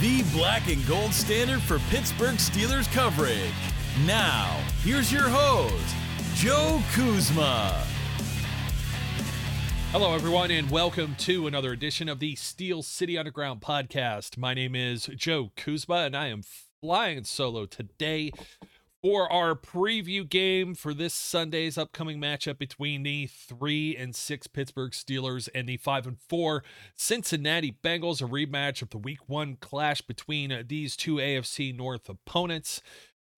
the black and gold standard for Pittsburgh Steelers coverage. Now, here's your host, Joe Kuzma. Hello, everyone, and welcome to another edition of the Steel City Underground podcast. My name is Joe Kuzma, and I am flying solo today for our preview game for this Sunday's upcoming matchup between the three and six Pittsburgh Steelers and the five and four Cincinnati Bengals, a rematch of the week one clash between these two AFC North opponents.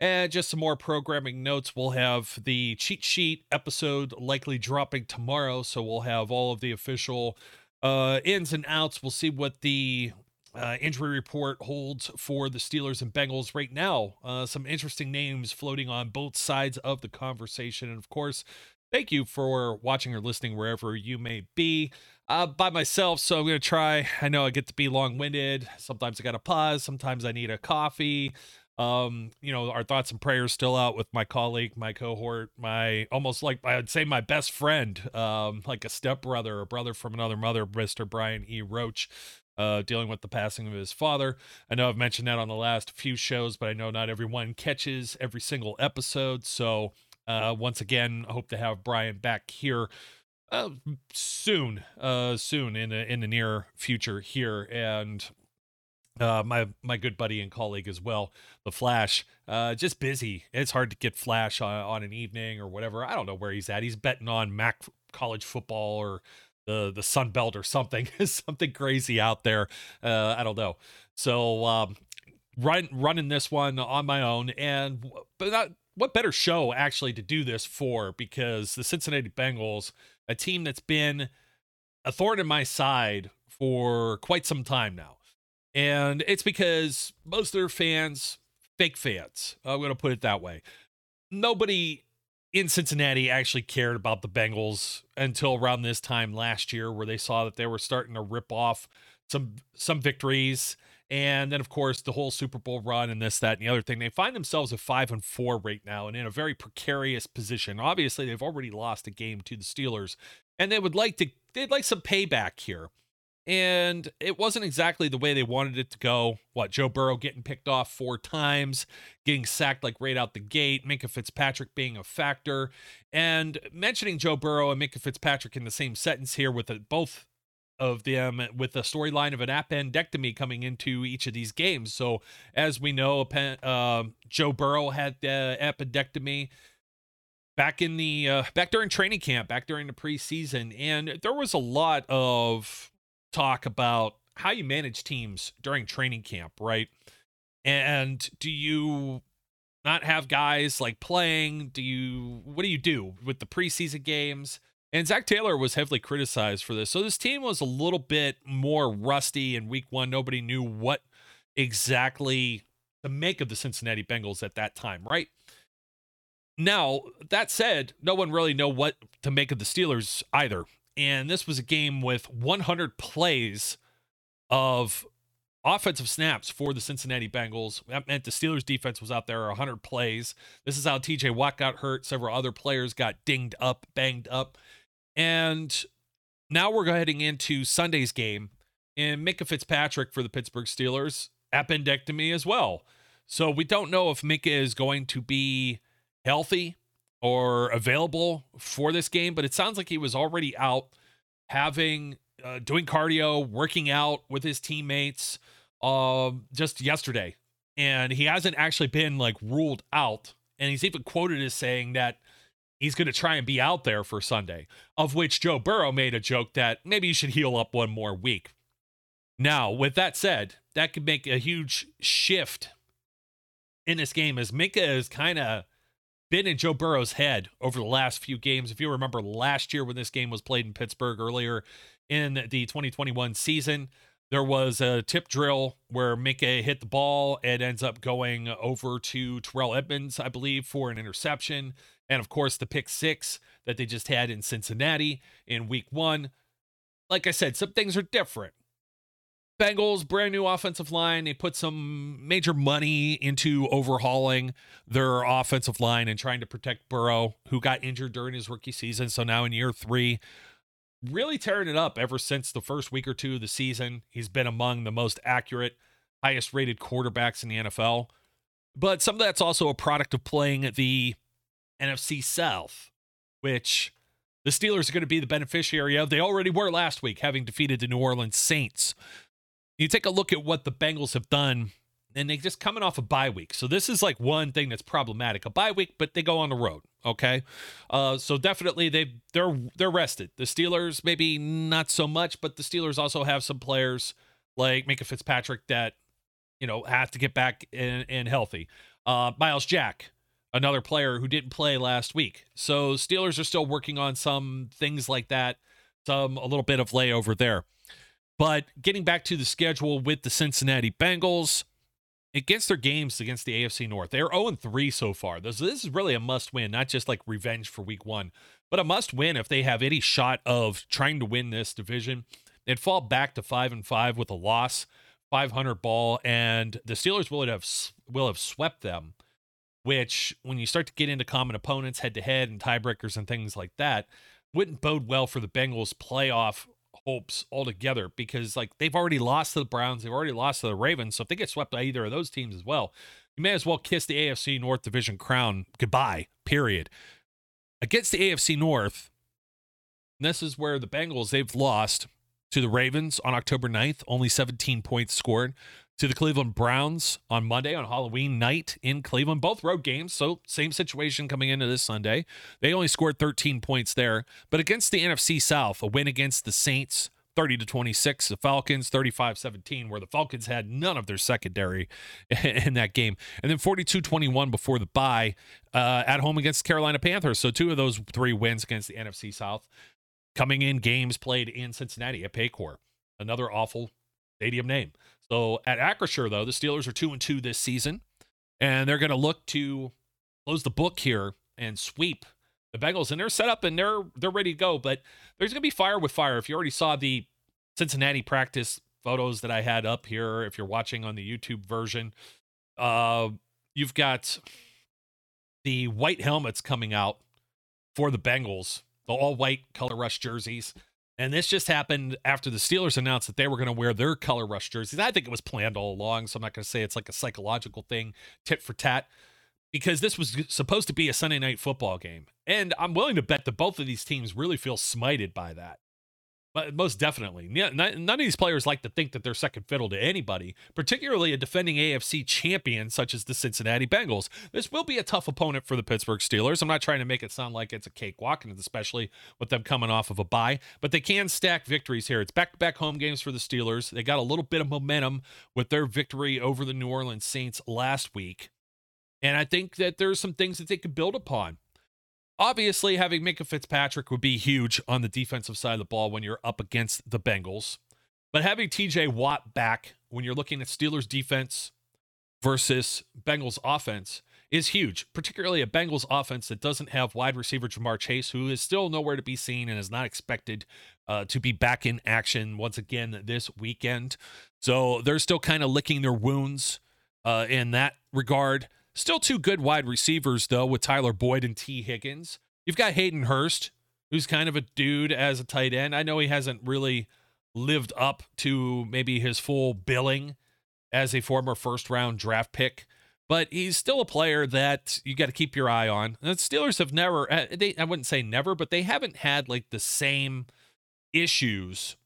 And just some more programming notes. We'll have the cheat sheet episode likely dropping tomorrow. So we'll have all of the official uh, ins and outs. We'll see what the uh, injury report holds for the Steelers and Bengals right now. Uh, some interesting names floating on both sides of the conversation. And of course, thank you for watching or listening wherever you may be. Uh, by myself, so I'm going to try. I know I get to be long winded. Sometimes I got to pause. Sometimes I need a coffee. Um, you know, our thoughts and prayers still out with my colleague, my cohort, my almost like I'd say my best friend, um, like a stepbrother, a brother from another mother, Mr. Brian E. Roach, uh, dealing with the passing of his father. I know I've mentioned that on the last few shows, but I know not everyone catches every single episode. So, uh, once again, I hope to have Brian back here uh, soon, uh, soon in the in the near future here, and uh, my my good buddy and colleague as well, the Flash. Uh, just busy. It's hard to get Flash on, on an evening or whatever. I don't know where he's at. He's betting on MAC college football or the the Sun Belt or something. something crazy out there. Uh, I don't know. So um, run running this one on my own, and but what better show actually to do this for? Because the Cincinnati Bengals, a team that's been a thorn in my side for quite some time now. And it's because most of their fans, fake fans, I'm going to put it that way. Nobody in Cincinnati actually cared about the Bengals until around this time last year, where they saw that they were starting to rip off some some victories, and then of course the whole Super Bowl run and this, that, and the other thing. They find themselves at five and four right now, and in a very precarious position. Obviously, they've already lost a game to the Steelers, and they would like to they'd like some payback here and it wasn't exactly the way they wanted it to go. What Joe Burrow getting picked off four times, getting sacked like right out the gate, Minkah Fitzpatrick being a factor, and mentioning Joe Burrow and Minkah Fitzpatrick in the same sentence here with a, both of them with the storyline of an appendectomy coming into each of these games. So as we know, uh, Joe Burrow had the appendectomy back in the uh, back during training camp, back during the preseason, and there was a lot of talk about how you manage teams during training camp, right? And do you not have guys like playing? Do you what do you do with the preseason games? And Zac Taylor was heavily criticized for this. So this team was a little bit more rusty in week one. Nobody knew what exactly to make of the Cincinnati Bengals at that time, right? Now, that said, no one really know what to make of the Steelers either and this was a game with 100 plays of offensive snaps for the Cincinnati Bengals. That meant the Steelers defense was out there 100 plays. This is how TJ Watt got hurt. Several other players got dinged up, banged up. And now we're heading into Sunday's game. And Minkah Fitzpatrick for the Pittsburgh Steelers, appendectomy as well. So we don't know if Minkah is going to be healthy or available for this game, but it sounds like he was already out having uh, doing cardio, working out with his teammates uh, just yesterday. And he hasn't actually been like ruled out. And he's even quoted as saying that he's going to try and be out there for Sunday, of which Joe Burrow made a joke that maybe you should heal up one more week. Now, with that said, that could make a huge shift in this game as Minkah is kind of been in Joe Burrow's head over the last few games. If you remember last year when this game was played in Pittsburgh earlier in the 2021 season, there was a tip drill where Minkah hit the ball. and ends up going over to Terrell Edmunds, I believe, for an interception. And of course, the pick six that they just had in Cincinnati in week one. Like I said, some things are different. Bengals, brand new offensive line. They put some major money into overhauling their offensive line and trying to protect Burrow, who got injured during his rookie season. So now in year three, really tearing it up ever since the first week or two of the season. He's been among the most accurate, highest rated quarterbacks in the NFL. But some of that's also a product of playing the NFC South, which the Steelers are going to be the beneficiary of. They already were last week, having defeated the New Orleans Saints. You take a look at what the Bengals have done, and they just coming off a bye week. So this is like one thing that's problematic. A bye week, but they go on the road. Okay, uh, so definitely they they're they're rested. The Steelers maybe not so much, but the Steelers also have some players like Minkah Fitzpatrick that you know have to get back and, and healthy. Uh, Myles Jack, another player who didn't play last week. So Steelers are still working on some things like that. Some a little bit of layover there. But getting back to the schedule with the Cincinnati Bengals, against their games against the AFC North, they're 0 3 so far. This, this is really a must win, not just like revenge for week one, but a must win if they have any shot of trying to win this division. They'd fall back to 5 and 5 with a loss, 500 ball, and the Steelers will have, will have swept them. Which, when you start to get into common opponents head to head and tiebreakers and things like that, wouldn't bode well for the Bengals' playoff hopes altogether because like they've already lost to the Browns, they've already lost to the Ravens. So if they get swept by either of those teams as well, you may as well kiss the AFC North Division crown goodbye. Period. Against the AFC North, this is where the Bengals they've lost to the Ravens on October 9th, only 17 points scored. To the Cleveland Browns on Monday on Halloween night in Cleveland, both road games. So, same situation coming into this Sunday. They only scored 13 points there. But against the NFC South, a win against the Saints, 30 to 26 the falcons 35 17 where the falcons had none of their secondary in that game and then 42 21 before the bye uh, at home against carolina panthers so two of those three wins against the nfc south coming in games played in cincinnati at paycor another awful stadium name so at Acrisure, though, the Steelers are two and two this season, and they're going to look to close the book here and sweep the Bengals. And they're set up and they're they're ready to go. But there's going to be fire with fire. If you already saw the Cincinnati practice photos that I had up here, if you're watching on the YouTube version, uh, you've got the white helmets coming out for the Bengals, the all white color rush jerseys. And this just happened after the Steelers announced that they were going to wear their color rush jerseys. I think it was planned all along, so I'm not going to say it's like a psychological thing, tit for tat, because this was supposed to be a Sunday night football game. And I'm willing to bet that both of these teams really feel smited by that. But most definitely, none of these players like to think that they're second fiddle to anybody, particularly a defending AFC champion such as the Cincinnati Bengals. This will be a tough opponent for the Pittsburgh Steelers. I'm not trying to make it sound like it's a cakewalk, and especially with them coming off of a bye, but they can stack victories here. It's back-to-back home games for the Steelers. They got a little bit of momentum with their victory over the New Orleans Saints last week, and I think that there's some things that they could build upon. Obviously, having Minkah Fitzpatrick would be huge on the defensive side of the ball when you're up against the Bengals. But having TJ Watt back when you're looking at Steelers defense versus Bengals offense is huge, particularly a Bengals offense that doesn't have wide receiver Ja'Marr Chase, who is still nowhere to be seen and is not expected uh, to be back in action once again this weekend. So they're still kind of licking their wounds uh, in that regard. Still two good wide receivers, though, with Tyler Boyd and Tee Higgins. You've got Hayden Hurst, who's kind of a dude as a tight end. I know he hasn't really lived up to maybe his full billing as a former first round draft pick, but he's still a player that you got to keep your eye on. And the Steelers have never, uh, they I wouldn't say never, but they haven't had like the same issues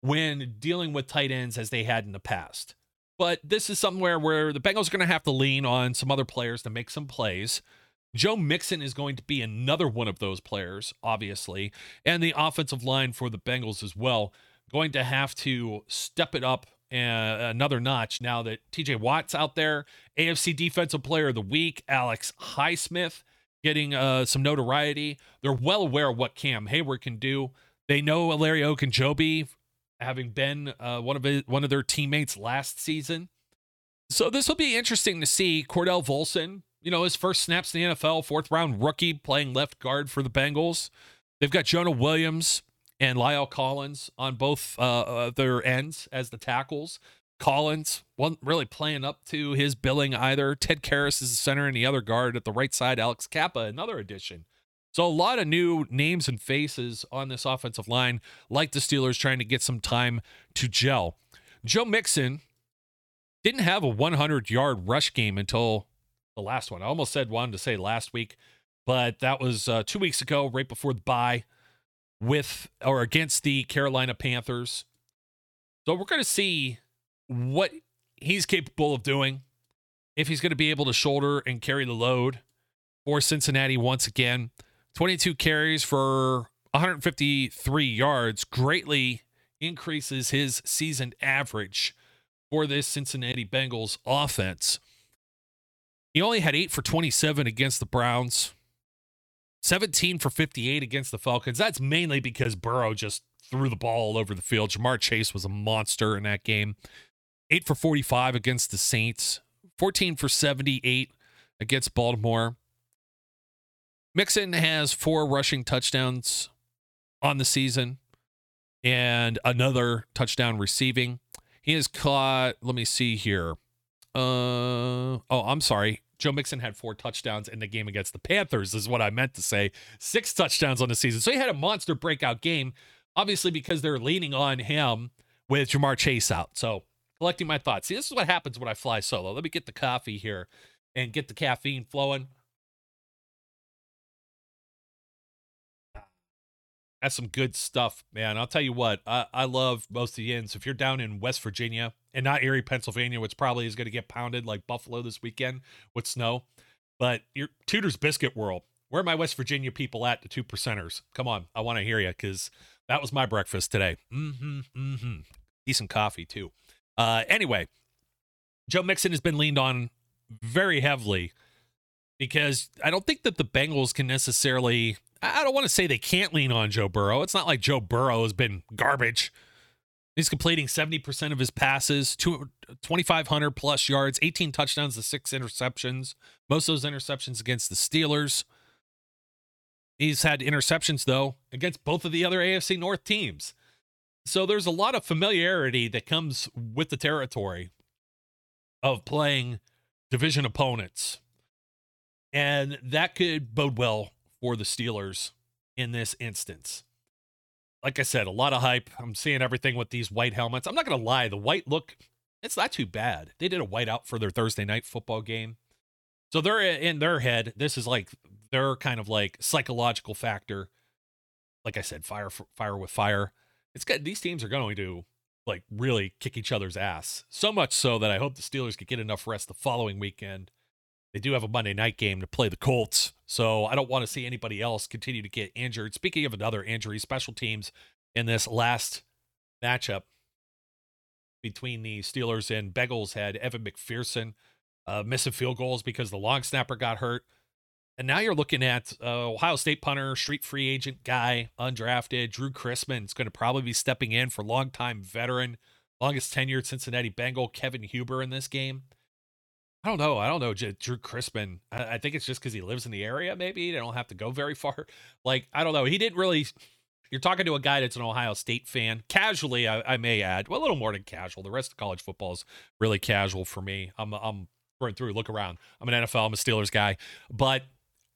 when dealing with tight ends as they had in the past. But this is somewhere where the Bengals are going to have to lean on some other players to make some plays. Joe Mixon is going to be another one of those players, obviously, and the offensive line for the Bengals as well, going to have to step it up uh, another notch now that TJ Watt's out there, AFC Defensive Player of the Week, Alex Highsmith getting uh, some notoriety. They're well aware of what Cam Heyward can do. They know Larry Ogunjobi, having been uh, one of his, one of their teammates last season. So this will be interesting to see. Cordell Volson, you know, his first snaps in the NFL, fourth round rookie playing left guard for the Bengals. They've got Jonah Williams and La'el Collins on both uh, uh, their ends as the tackles. Collins wasn't really playing up to his billing either. Ted Karras is the center and the other guard at the right side. Alex Cappa, another addition. So a lot of new names and faces on this offensive line, like the Steelers trying to get some time to gel. Joe Mixon didn't have a 100 yard rush game until the last one. I almost said wanted to say last week, but that was uh, two weeks ago, right before the bye, with or against the Carolina Panthers. So we're going to see what he's capable of doing, if he's going to be able to shoulder and carry the load for Cincinnati once again. 22 carries for 153 yards greatly increases his season average for this Cincinnati Bengals offense. He only had 8 for 27 against the Browns, 17 for 58 against the Falcons. That's mainly because Burrow just threw the ball all over the field. Ja'Marr Chase was a monster in that game. 8 for 45 against the Saints, 14 for 78 against Baltimore. Mixon has four rushing touchdowns on the season and another touchdown receiving. He has caught, let me see here. Uh oh, I'm sorry. Joe Mixon had four touchdowns in the game against the Panthers, is what I meant to say. Six touchdowns on the season. So he had a monster breakout game, obviously, because they're leaning on him with Ja'Marr Chase out. So collecting my thoughts. See, this is what happens when I fly solo. Let me get the coffee here and get the caffeine flowing. That's some good stuff, man. I'll tell you what, I, I love most of the inns. If you're down in West Virginia and not Erie, Pennsylvania, which probably is going to get pounded like Buffalo this weekend with snow, but your Tudor's Biscuit World, where are my West Virginia people at, the two percenters? Come on, I want to hear you because that was my breakfast today. Mm-hmm, mm-hmm. Decent coffee, too. Uh, anyway, Joe Mixon has been leaned on very heavily because I don't think that the Bengals can necessarily I don't want to say they can't lean on Joe Burrow. It's not like Joe Burrow has been garbage. He's completing 70% of his passes, 2,500 plus yards, 18 touchdowns to six interceptions. Most of those interceptions against the Steelers. He's had interceptions, though, against both of the other AFC North teams. So there's a lot of familiarity that comes with the territory of playing division opponents. And that could bode well for the Steelers in this instance. Like I said, a lot of hype. I'm seeing everything with these white helmets. I'm not going to lie, the white look, it's not too bad. They did a white out for their Thursday night football game. So they're in their head. This is like their kind of like psychological factor. Like I said, fire fire with fire. It's good. These teams are going to like really kick each other's ass. So much so that I hope the Steelers could get enough rest the following weekend they do have a Monday night game to play the Colts, so I don't want to see anybody else continue to get injured. Speaking of another injury, special teams in this last matchup between the Steelers and Bengals had Evan McPherson uh, missing field goals because the long snapper got hurt. And now you're looking at uh, Ohio State punter, street free agent guy, undrafted. Drue Chrisman is going to probably be stepping in for longtime veteran, longest tenured Cincinnati Bengal, Kevin Huber in this game. I don't know. I don't know. Drue Chrisman. I, I think it's just because he lives in the area. Maybe they don't have to go very far. Like I don't know. He didn't really. You're talking to a guy that's an Ohio State fan, casually. I, I may add, well, a little more than casual. The rest of college football is really casual for me. I'm I'm going through. Look around. I'm an NFL. I'm a Steelers guy, but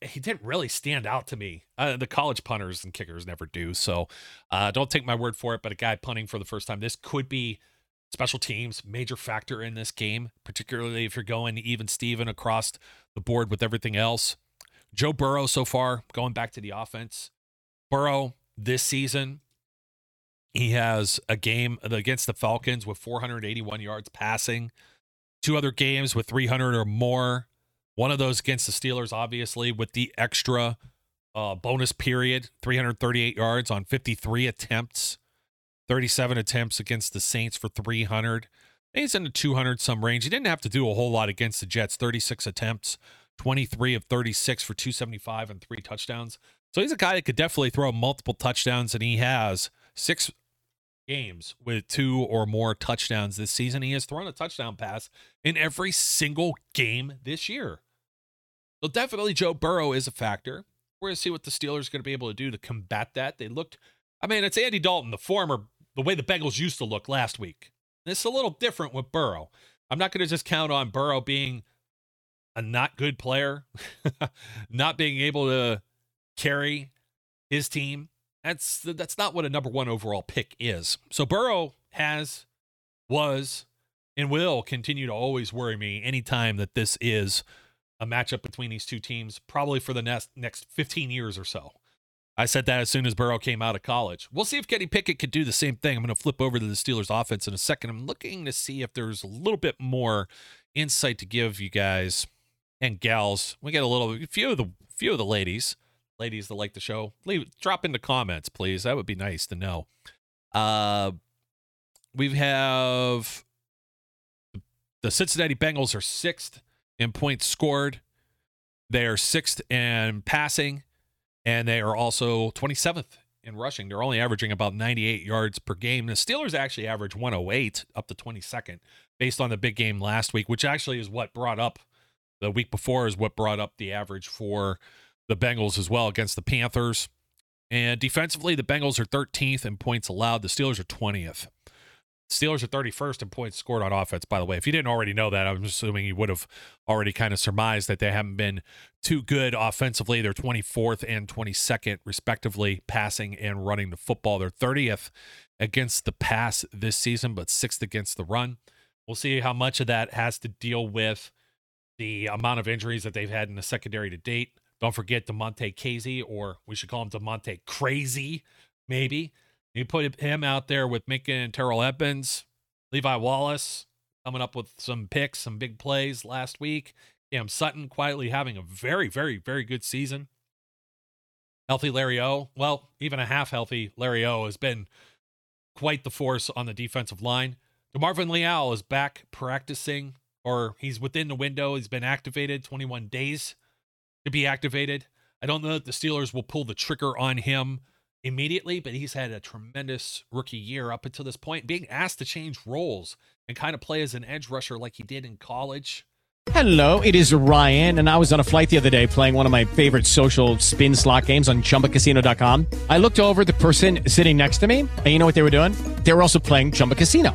he didn't really stand out to me. Uh, the college punters and kickers never do. So uh, don't take my word for it. But a guy punting for the first time, this could be Special teams, major factor in this game, particularly if you're going even Steven across the board with everything else. Joe Burrow so far, going back to the offense. Burrow this season, he has a game against the Falcons with 481 yards passing, two other games with 300 or more. One of those against the Steelers, obviously, with the extra uh, bonus period 338 yards on 53 attempts, 37 attempts against the Saints for 300. He's in the 200 some range. He didn't have to do a whole lot against the Jets, 36 attempts, 23 of 36 for 275 and three touchdowns. So he's a guy that could definitely throw multiple touchdowns, and he has six games with two or more touchdowns this season. He has thrown a touchdown pass in every single game this year. So definitely Joe Burrow is a factor. We're going to see what the Steelers are going to be able to do to combat that. They looked, I mean, it's Andy Dalton, the former, the way the Bengals used to look last week. Is a little different with Burrow. I'm not going to just count on Burrow being a not good player, not being able to carry his team. That's that's not what a number one overall pick is. So Burrow has, was, and will continue to always worry me anytime that this is a matchup between these two teams, probably for the next next 15 years or so. I said that as soon as Burrow came out of college. We'll see if Kenny Pickett could do the same thing. I'm going to flip over to the Steelers offense in a second. I'm looking to see if there's a little bit more insight to give you guys and gals. We get a little few of the few of the ladies, ladies that like the show. Leave drop in the comments, please. That would be nice to know. Uh we have the Cincinnati Bengals are sixth in points scored. They are sixth in passing, and they are also 27th in rushing. They're only averaging about 98 yards per game. The Steelers actually average 108 up to 22nd based on the big game last week, which actually is what brought up the week before is what brought up the average for the Bengals as well against the Panthers. And defensively, the Bengals are 13th in points allowed. The Steelers are 20th. Steelers are 31st in points scored on offense, by the way. If you didn't already know that, I'm assuming you would have already kind of surmised that they haven't been too good offensively. They're 24th and 22nd, respectively, passing and running the football. They're 30th against the pass this season, but sixth against the run. We'll see how much of that has to deal with the amount of injuries that they've had in the secondary to date. Don't forget Damontae Kazee, or we should call him Damontae Crazy, maybe. You put him out there with Minkah and Terrell Edmunds, Levi Wallace coming up with some picks, some big plays last week. Cam Sutton quietly having a very, very, very good season. Healthy Larry O. Well, even a half healthy Larry O has been quite the force on the defensive line. DeMarvin Leal is back practicing, or he's within the window. He's been activated 21 days to be activated. I don't know that the Steelers will pull the trigger on him immediately, but he's had a tremendous rookie year up until this point, being asked to change roles and kind of play as an edge rusher like he did in college. Hello, it is Ryan, and I was on a flight the other day playing one of my favorite social spin slot games on chumbacasino.com. I looked over the person sitting next to me, and you know what they were doing? They were also playing Chumba Casino.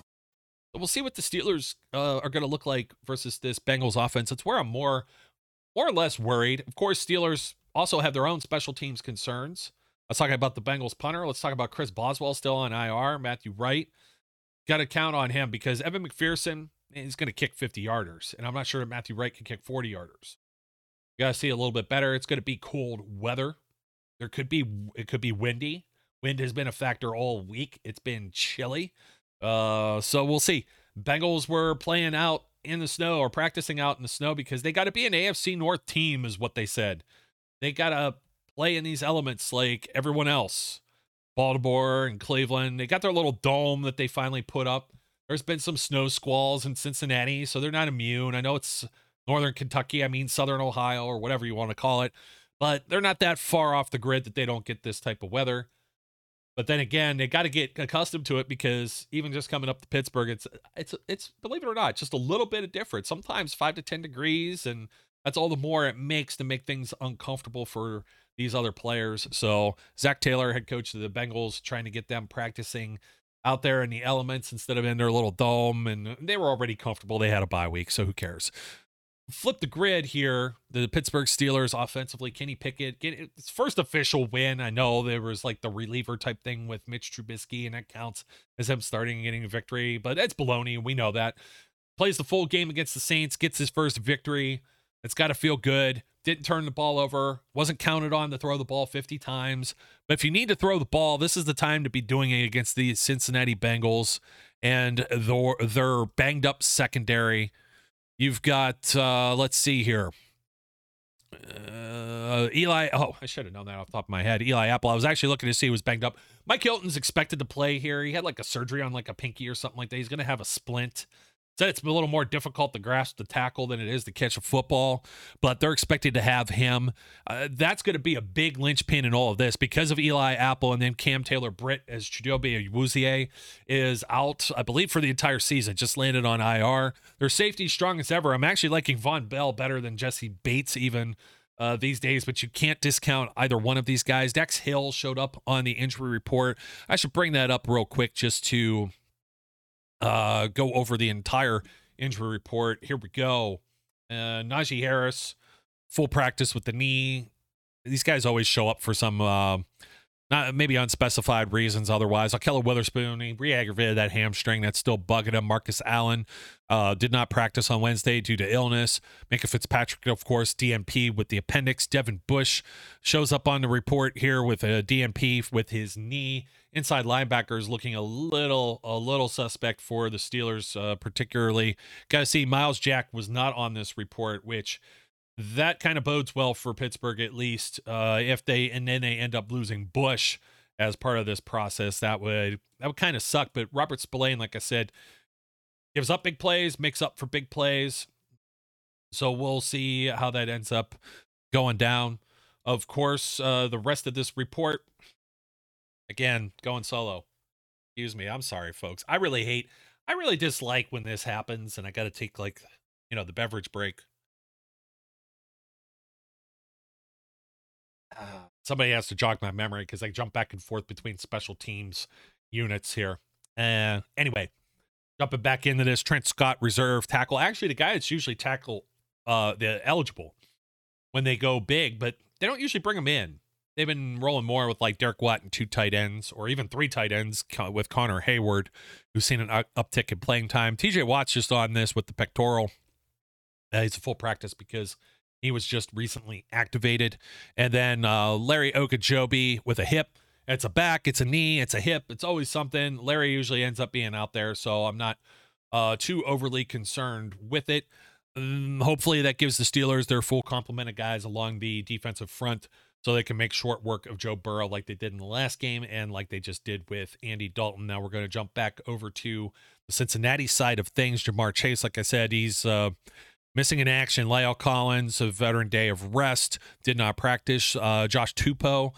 We'll see what the Steelers uh, are going to look like versus this Bengals offense. It's where I'm more, more or less worried. Of course, Steelers also have their own special teams concerns. Let's talk about the Bengals punter. Let's talk about Chris Boswell still on IR. Matthew Wright. Got to count on him because Evan McPherson is going to kick 50 yarders, and I'm not sure Matthew Wright can kick 40 yarders. You got to see a little bit better. It's going to be cold weather. There could be it could be windy. Wind has been a factor all week. It's been chilly. Uh, so we'll see. Bengals were playing out in the snow or practicing out in the snow because they got to be an AFC North team, is what they said. They got to play in these elements like everyone else. Baltimore and Cleveland, they got their little dome that they finally put up. There's been some snow squalls in Cincinnati, so they're not immune. I know it's northern Kentucky, I mean southern Ohio or whatever you want to call it, but they're not that far off the grid that they don't get this type of weather. But then again, they got to get accustomed to it because even just coming up to Pittsburgh, it's it's it's believe it or not, just a little bit of difference. Sometimes five to ten degrees, and that's all the more it makes to make things uncomfortable for these other players. So Zac Taylor, head coach of the Bengals, trying to get them practicing out there in the elements instead of in their little dome, and they were already comfortable. They had a bye week, so who cares? Flip the grid here. The Pittsburgh Steelers offensively, Kenny Pickett get its first official win. I know there was like the reliever type thing with Mitch Trubisky, and that counts as him starting and getting a victory, but that's baloney. We know that. Plays the full game against the Saints, gets his first victory. It's got to feel good. Didn't turn the ball over. Wasn't counted on to throw the ball 50 times. But if you need to throw the ball, this is the time to be doing it against the Cincinnati Bengals and their, their banged up secondary You've got, uh, let's see here. Uh, Eli. Oh, I should have known that off the top of my head. Eli Apple. I was actually looking to see he was banged up. Mike Hilton's expected to play here. He had like a surgery on like a pinky or something like that. He's going to have a splint it's a little more difficult to grasp the tackle than it is to catch a football, but they're expected to have him. Uh, that's going to be a big linchpin in all of this because of Eli Apple and then Cam Taylor Britt as Chidobe Awuzie is out, I believe, for the entire season. Just landed on IR. Their safety strong as ever. I'm actually liking Vonn Bell better than Jessie Bates even. Uh, these days, but you can't discount either one of these guys. Dax Hill showed up on the injury report. I should bring that up real quick just to uh, go over the entire injury report. Here we go. Uh, Najee Harris, full practice with the knee. These guys always show up for some uh, not maybe unspecified reasons otherwise. Ahkello Witherspoon, he re-aggravated that hamstring that's still bugging him. Marcus Allen uh, did not practice on Wednesday due to illness. Minkah Fitzpatrick, of course, DNP with the appendix. Devin Bush shows up on the report here with a DNP with his knee. Inside linebackers looking a little a little suspect for the Steelers, uh, particularly. Got to see Myles Jack was not on this report, which that kind of bodes well for Pittsburgh at least. Uh, if they and then they end up losing Bush as part of this process, that would that would kind of suck. But Robert Spillane, like I said, gives up big plays, makes up for big plays. So we'll see how that ends up going down. Of course, uh, the rest of this report, again, going solo. Excuse me. I'm sorry, folks. I really hate, I really dislike when this happens and I got to take like, you know, the beverage break. Somebody has to jog my memory because I jump back and forth between special teams units here. Uh, anyway, jumping back into this, Trent Scott reserve tackle. Actually, the guy that's usually tackle uh, the eligible when they go big, but they don't usually bring him in. They've been rolling more with like Derek Watt and two tight ends, or even three tight ends with Connor Heyward, who's seen an uptick in playing time. TJ Watt's just on this with the pectoral. Uh, he's a full practice because he was just recently activated. And then uh, Larry Ogunjobi with a hip. It's a back, it's a knee, it's a hip. It's always something. Larry usually ends up being out there, so I'm not uh, too overly concerned with it. Um, hopefully, that gives the Steelers their full complement of guys along the defensive front so they can make short work of Joe Burrow like they did in the last game and like they just did with Andy Dalton. Now we're going to jump back over to the Cincinnati side of things. Ja'Marr Chase, like I said, he's uh, Missing in action, La'el Collins, a veteran day of rest, did not practice. Uh, Josh Tupou,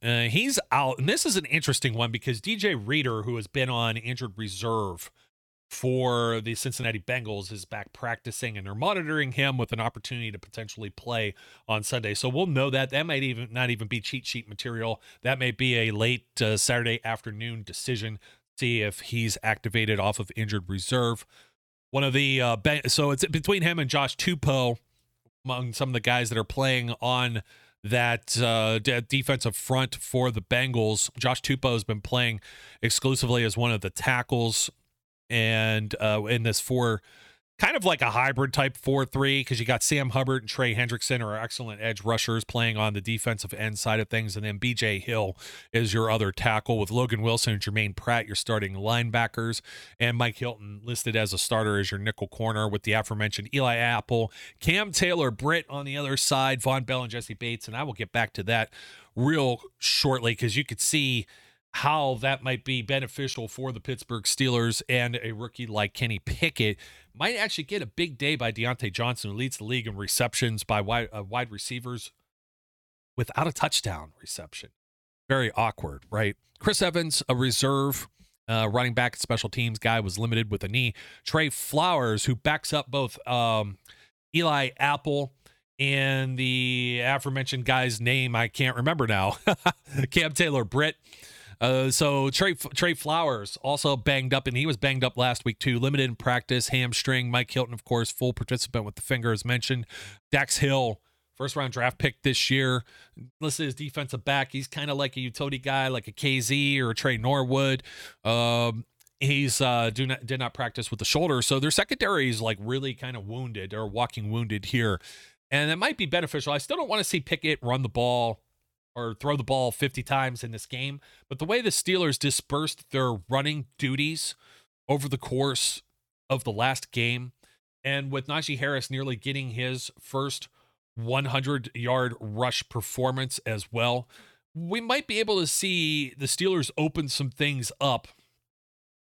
uh, he's out. And this is an interesting one because DJ Reader, who has been on injured reserve for the Cincinnati Bengals, is back practicing and they're monitoring him with an opportunity to potentially play on Sunday. So we'll know that. That might even not even be cheat sheet material. That may be a late uh, Saturday afternoon decision. See if he's activated off of injured reserve one of the uh, so it's between him and Josh Tupou among some of the guys that are playing on that uh, defensive front for the Bengals. Josh Tupou has been playing exclusively as one of the tackles, and uh, in this four kind of like a hybrid type 4-3 because you got Sam Hubbard and Trey Hendrickson are excellent edge rushers playing on the defensive end side of things, and then BJ Hill is your other tackle with Logan Wilson and Jermaine Pratt, your starting linebackers, and Mike Hilton listed as a starter as your nickel corner with the aforementioned Eli Apple, Cam Taylor, Britt on the other side, Vonn Bell and Jessie Bates, and I will get back to that real shortly because you could see how that might be beneficial for the Pittsburgh Steelers and a rookie like Kenny Pickett might actually get a big day by Diontae Johnson, who leads the league in receptions by wide, uh, wide receivers without a touchdown reception. Very awkward, right? Chris Evans, a reserve uh, running back special teams guy, was limited with a knee. Trey Flowers, who backs up both um, Eli Apple and the aforementioned guy's name, I can't remember now, Cam Taylor Britt. Uh, so Trey Trey Flowers also banged up, and he was banged up last week too. Limited in practice, hamstring. Mike Hilton, of course, full participant with the finger, as mentioned. Dax Hill, first round draft pick this year. Listed as defensive back. He's kind of like a utility guy, like a KZ or a Tre Norwood. Um, he's uh do not did not practice with the shoulder, so their secondary is like really kind of wounded or walking wounded here, and that might be beneficial. I still don't want to see Pickett run the ball or throw the ball 50 times in this game. But the way the Steelers dispersed their running duties over the course of the last game, and with Najee Harris nearly getting his first 100 yard rush performance as well, we might be able to see the Steelers open some things up,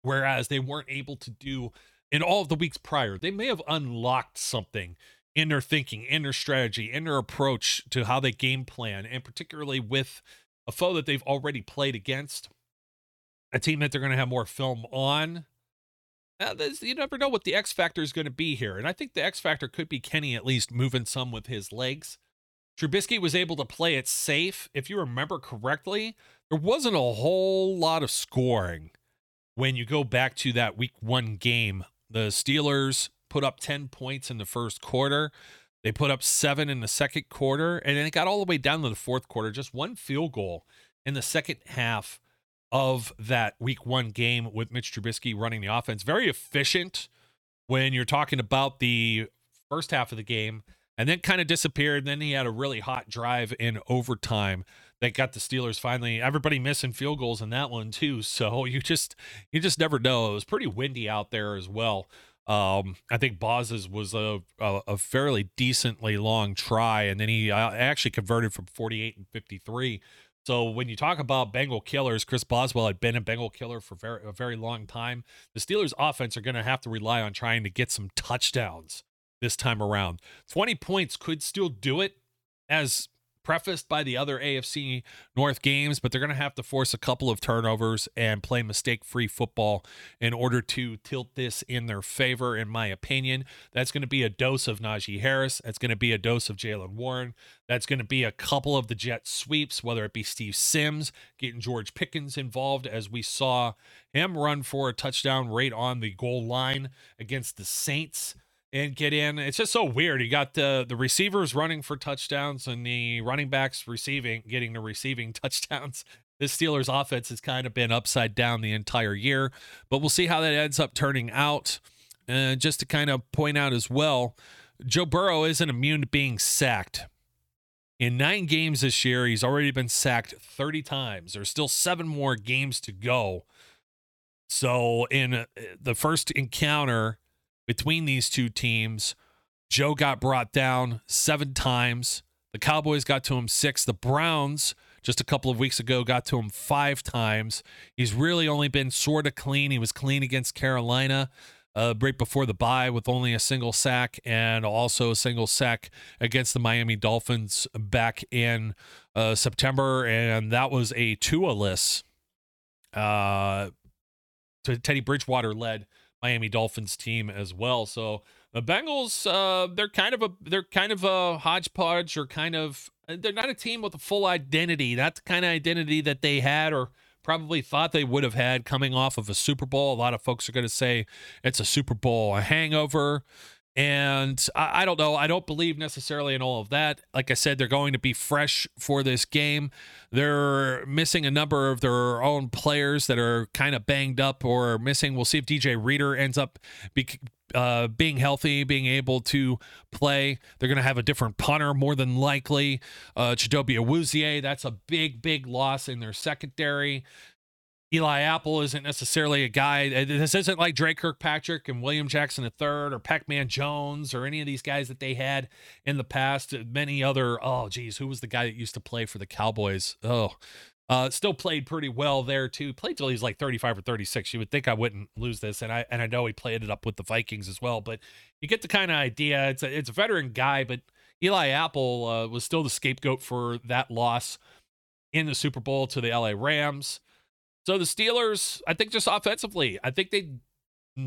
whereas they weren't able to do in all of the weeks prior. They may have unlocked something in their thinking, in their strategy, in their approach to how they game plan, and particularly with a foe that they've already played against, a team that they're going to have more film on. Uh, you never know what the X factor is going to be here. And I think the X factor could be Kenny at least moving some with his legs. Trubisky was able to play it safe. If you remember correctly, there wasn't a whole lot of scoring when you go back to that week one game. The Steelers put up 10 points in the first quarter. They put up seven in the second quarter, and then it got all the way down to the fourth quarter. Just one field goal in the second half of that week one game with Mitch Trubisky running the offense. Very efficient when you're talking about the first half of the game, and then kind of disappeared. Then he had a really hot drive in overtime that got the Steelers finally. Everybody missing field goals in that one too. So you just you just never know. It was pretty windy out there as well. Um, I think Boz's was a, a, a fairly decently long try, and then he uh, actually converted from 48 and 53. So when you talk about Bengal killers, Chris Boswell had been a Bengal killer for very, a very long time. The Steelers' offense are going to have to rely on trying to get some touchdowns this time around. 20 points could still do it, as prefaced by the other AFC North games, but they're going to have to force a couple of turnovers and play mistake free football in order to tilt this in their favor, in my opinion. That's going to be a dose of Najee Harris. That's going to be a dose of Jaylen Warren. That's going to be a couple of the jet sweeps, whether it be Steve Sims getting George Pickens involved, as we saw him run for a touchdown right on the goal line against the Saints and get in. It's just so weird. You got the the receivers running for touchdowns and the running backs receiving, getting the receiving touchdowns. The Steelers' offense has kind of been upside down the entire year, but we'll see how that ends up turning out. And just to kind of point out as well, Joe Burrow isn't immune to being sacked. In nine games this year, he's already been sacked 30 times. There's still seven more games to go. So, in uh, the first encounter, between these two teams. Joe got brought down seven times. The Cowboys got to him six. The Browns, just a couple of weeks ago, got to him five times. He's really only been sort of clean. He was clean against Carolina uh, right before the bye with only a single sack and also a single sack against the Miami Dolphins back in uh, September. And that was a Tua-less uh, Teddy Bridgewater led Miami Dolphins team as well. So the Bengals, uh, they're kind of a they're kind of a hodgepodge or kind of they're not a team with a full identity. That's the kind of identity that they had or probably thought they would have had coming off of a Super Bowl. A lot of folks are going to say it's a Super Bowl a hangover. And I, I, don't know. I don't believe necessarily in all of that. Like I said, they're going to be fresh for this game. They're missing a number of their own players that are kind of banged up or missing. We'll see if DJ Reader ends up be, uh, being healthy, being able to play. They're going to have a different punter more than likely. Uh, Chidobe that's a big, big loss in their secondary. Eli Apple isn't necessarily a guy. This isn't like Drake Kirkpatrick and William Jackson III or Pac Man Jones or any of these guys that they had in the past. Many other, oh, geez, who was the guy that used to play for the Cowboys? Oh, uh, still played pretty well there too. Played till he's like 35 or 36. You would think I wouldn't lose this, and I and I know he played it up with the Vikings as well. But you get the kind of idea. It's a it's a veteran guy, but Eli Apple uh, was still the scapegoat for that loss in the Super Bowl to the LA Rams. So the Steelers, I think, just offensively, I think they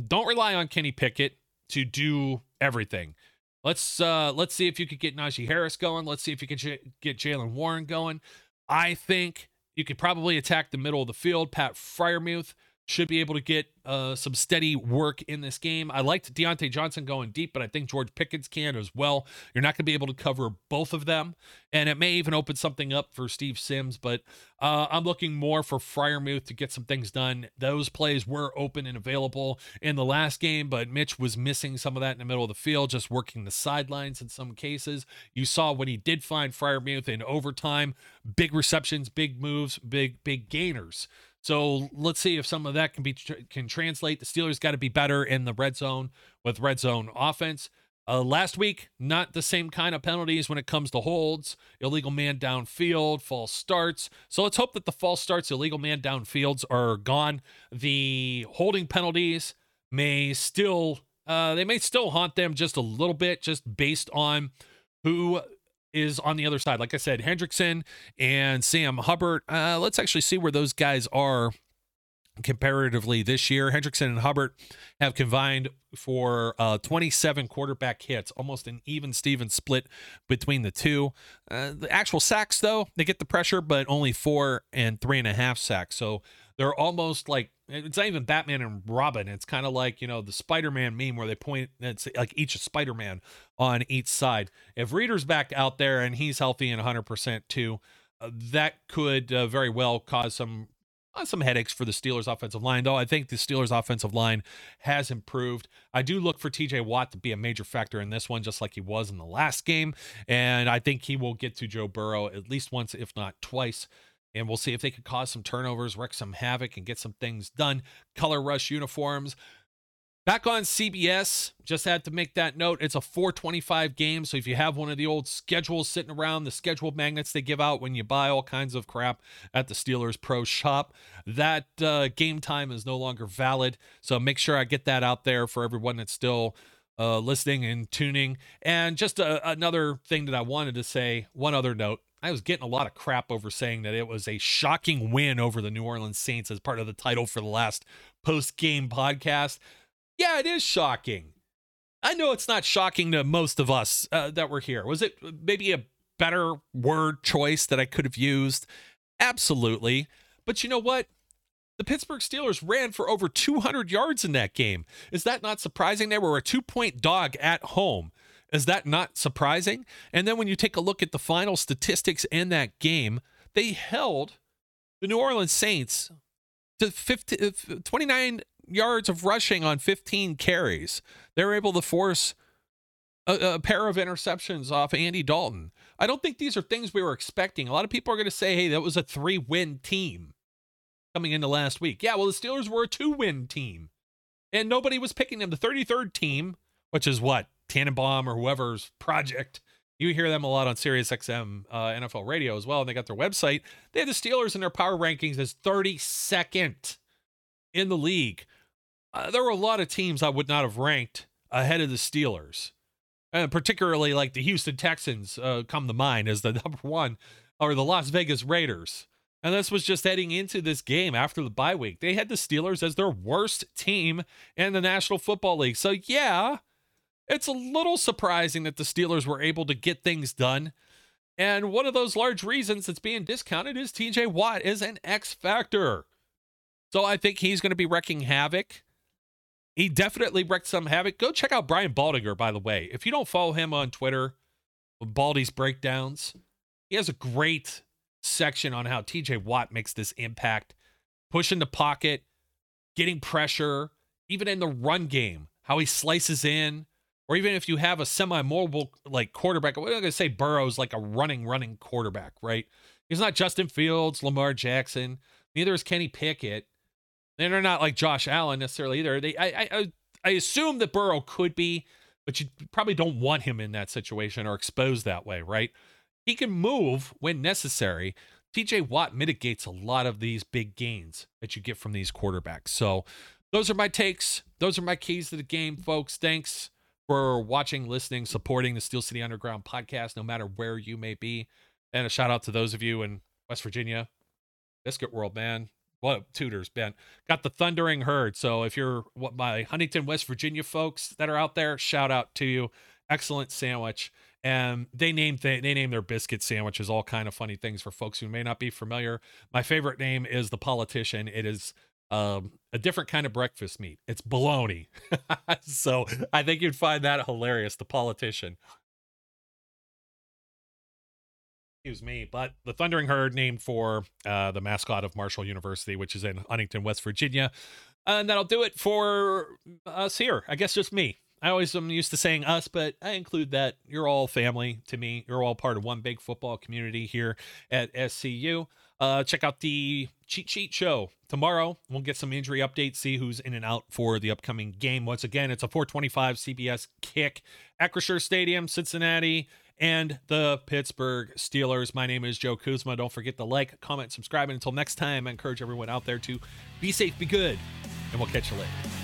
don't rely on Kenny Pickett to do everything. Let's uh let's see if you could get Najee Harris going. Let's see if you can get Jaylen Warren going. I think you could probably attack the middle of the field. Pat Freiermuth should be able to get uh, some steady work in this game. I liked Diontae Johnson going deep, but I think George Pickens can as well. You're not going to be able to cover both of them, and it may even open something up for Steve Sims. But uh, I'm looking more for Freiermuth to get some things done. Those plays were open and available in the last game, but Mitch was missing some of that in the middle of the field, just working the sidelines in some cases. You saw when he did find Freiermuth in overtime, big receptions, big moves, big big gainers. So let's see if some of that can be can translate. The Steelers got to be better in the red zone with red zone offense. Uh, last week, not the same kind of penalties when it comes to holds, illegal man downfield, false starts. So let's hope that the false starts, illegal man downfields are gone. The holding penalties may still, uh, they may still haunt them just a little bit, just based on who is on the other side. Like I said, Hendrickson and Sam Hubbard. Uh, let's actually see where those guys are comparatively this year. Hendrickson and Hubbard have combined for uh, 27 quarterback hits, almost an even Steven split between the two. Uh, the actual sacks, though, they get the pressure, but only four and three and a half sacks. So they're almost like it's not even Batman and Robin. It's kind of like, you know, the Spider Man meme where they point, it's like each Spider Man on each side. If Reader's back out there and he's healthy and 100% too, uh, that could uh, very well cause some uh, some headaches for the Steelers offensive line, though I think the Steelers offensive line has improved. I do look for TJ Watt to be a major factor in this one, just like he was in the last game. And I think he will get to Joe Burrow at least once, if not twice and we'll see if they could cause some turnovers, wreak some havoc, and get some things done. Color Rush uniforms. Back on CBS, just had to make that note. It's a 425 game. So if you have one of the old schedules sitting around, the schedule magnets they give out when you buy all kinds of crap at the Steelers Pro Shop, that uh, game time is no longer valid. So make sure I get that out there for everyone that's still uh, listening and tuning. And just a, another thing that I wanted to say, one other note I was getting a lot of crap over saying that it was a shocking win over the New Orleans Saints as part of the title for the last post game podcast. Yeah, it is shocking. I know it's not shocking to most of us uh, that were here. Was it maybe a better word choice that I could have used? Absolutely. But you know what? The Pittsburgh Steelers ran for over 200 yards in that game. Is that not surprising? They were a two point dog at home. Is that not surprising? And then when you take a look at the final statistics in that game, they held the New Orleans Saints to 50, uh, 29 yards of rushing on 15 carries. They were able to force a, a, pair of interceptions off Andy Dalton. I don't think these are things we were expecting. A lot of people are going to say, hey, that was a three win team coming into last week. Yeah, well, the Steelers were a two win team, and nobody was picking them. The 33rd team, which is what, Tannenbaum or whoever's project. You hear them a lot on Sirius XM uh, NFL radio as well. And they got their website. They had the Steelers in their power rankings as 32nd in the league. Uh, there were a lot of teams I would not have ranked ahead of the Steelers, and particularly like the Houston Texans uh, come to mind as the number one, or the Las Vegas Raiders. And this was just heading into this game after the bye week. They had the Steelers as their worst team in the National Football League. So, yeah, it's a little surprising that the Steelers were able to get things done. And one of those large reasons that's being discounted is TJ Watt is an X factor. So I think he's going to be wrecking havoc. He definitely wrecked some havoc. Go check out Brian Baldinger, by the way. If you don't follow him on Twitter, Baldy's breakdowns, he has a great section on how TJ Watt makes this impact, pushing the pocket, getting pressure, even in the run game how he slices in, or even if you have a semi-mobile like quarterback, we're not gonna say Burrow's like a running, running quarterback, right? He's not Justin Fields, Lamar Jackson. Neither is Kenny Pickett. And they're not like Josh Allen necessarily either. They, I, I, I assume that Burrow could be, but you probably don't want him in that situation or exposed that way, right? He can move when necessary. TJ Watt mitigates a lot of these big gains that you get from these quarterbacks. So, those are my takes. Those are my keys to the game, folks. Thanks for watching, listening, supporting the Steel City Underground podcast, no matter where you may be. And a shout out to those of you in West Virginia, Biscuit World, man. What tutors, Ben? Got the thundering herd. So if you're what my Huntington, West Virginia folks that are out there, shout out to you. Excellent sandwich. And they named they, they name their biscuit sandwiches all kind of funny things for folks who may not be familiar. My favorite name is the politician. It is um, a different kind of breakfast meat. It's bologna. so I think you'd find that hilarious. The politician. excuse me, but the Thundering Herd named for uh, the mascot of Marshall University, which is in Huntington, West Virginia. And that'll do it for us here. I guess just me. I always am used to saying us, but I include that. You're all family to me. You're all part of one big football community here at SCU. Uh, check out the Cheat Sheet Show tomorrow. We'll get some injury updates, see who's in and out for the upcoming game. Once again, it's a 425 CBS kick, Acrisure Stadium, Cincinnati and the Pittsburgh Steelers. My name is Joe Kuzma. Don't forget to like, comment, subscribe. And until next time, I encourage everyone out there to be safe, be good, and we'll catch you later.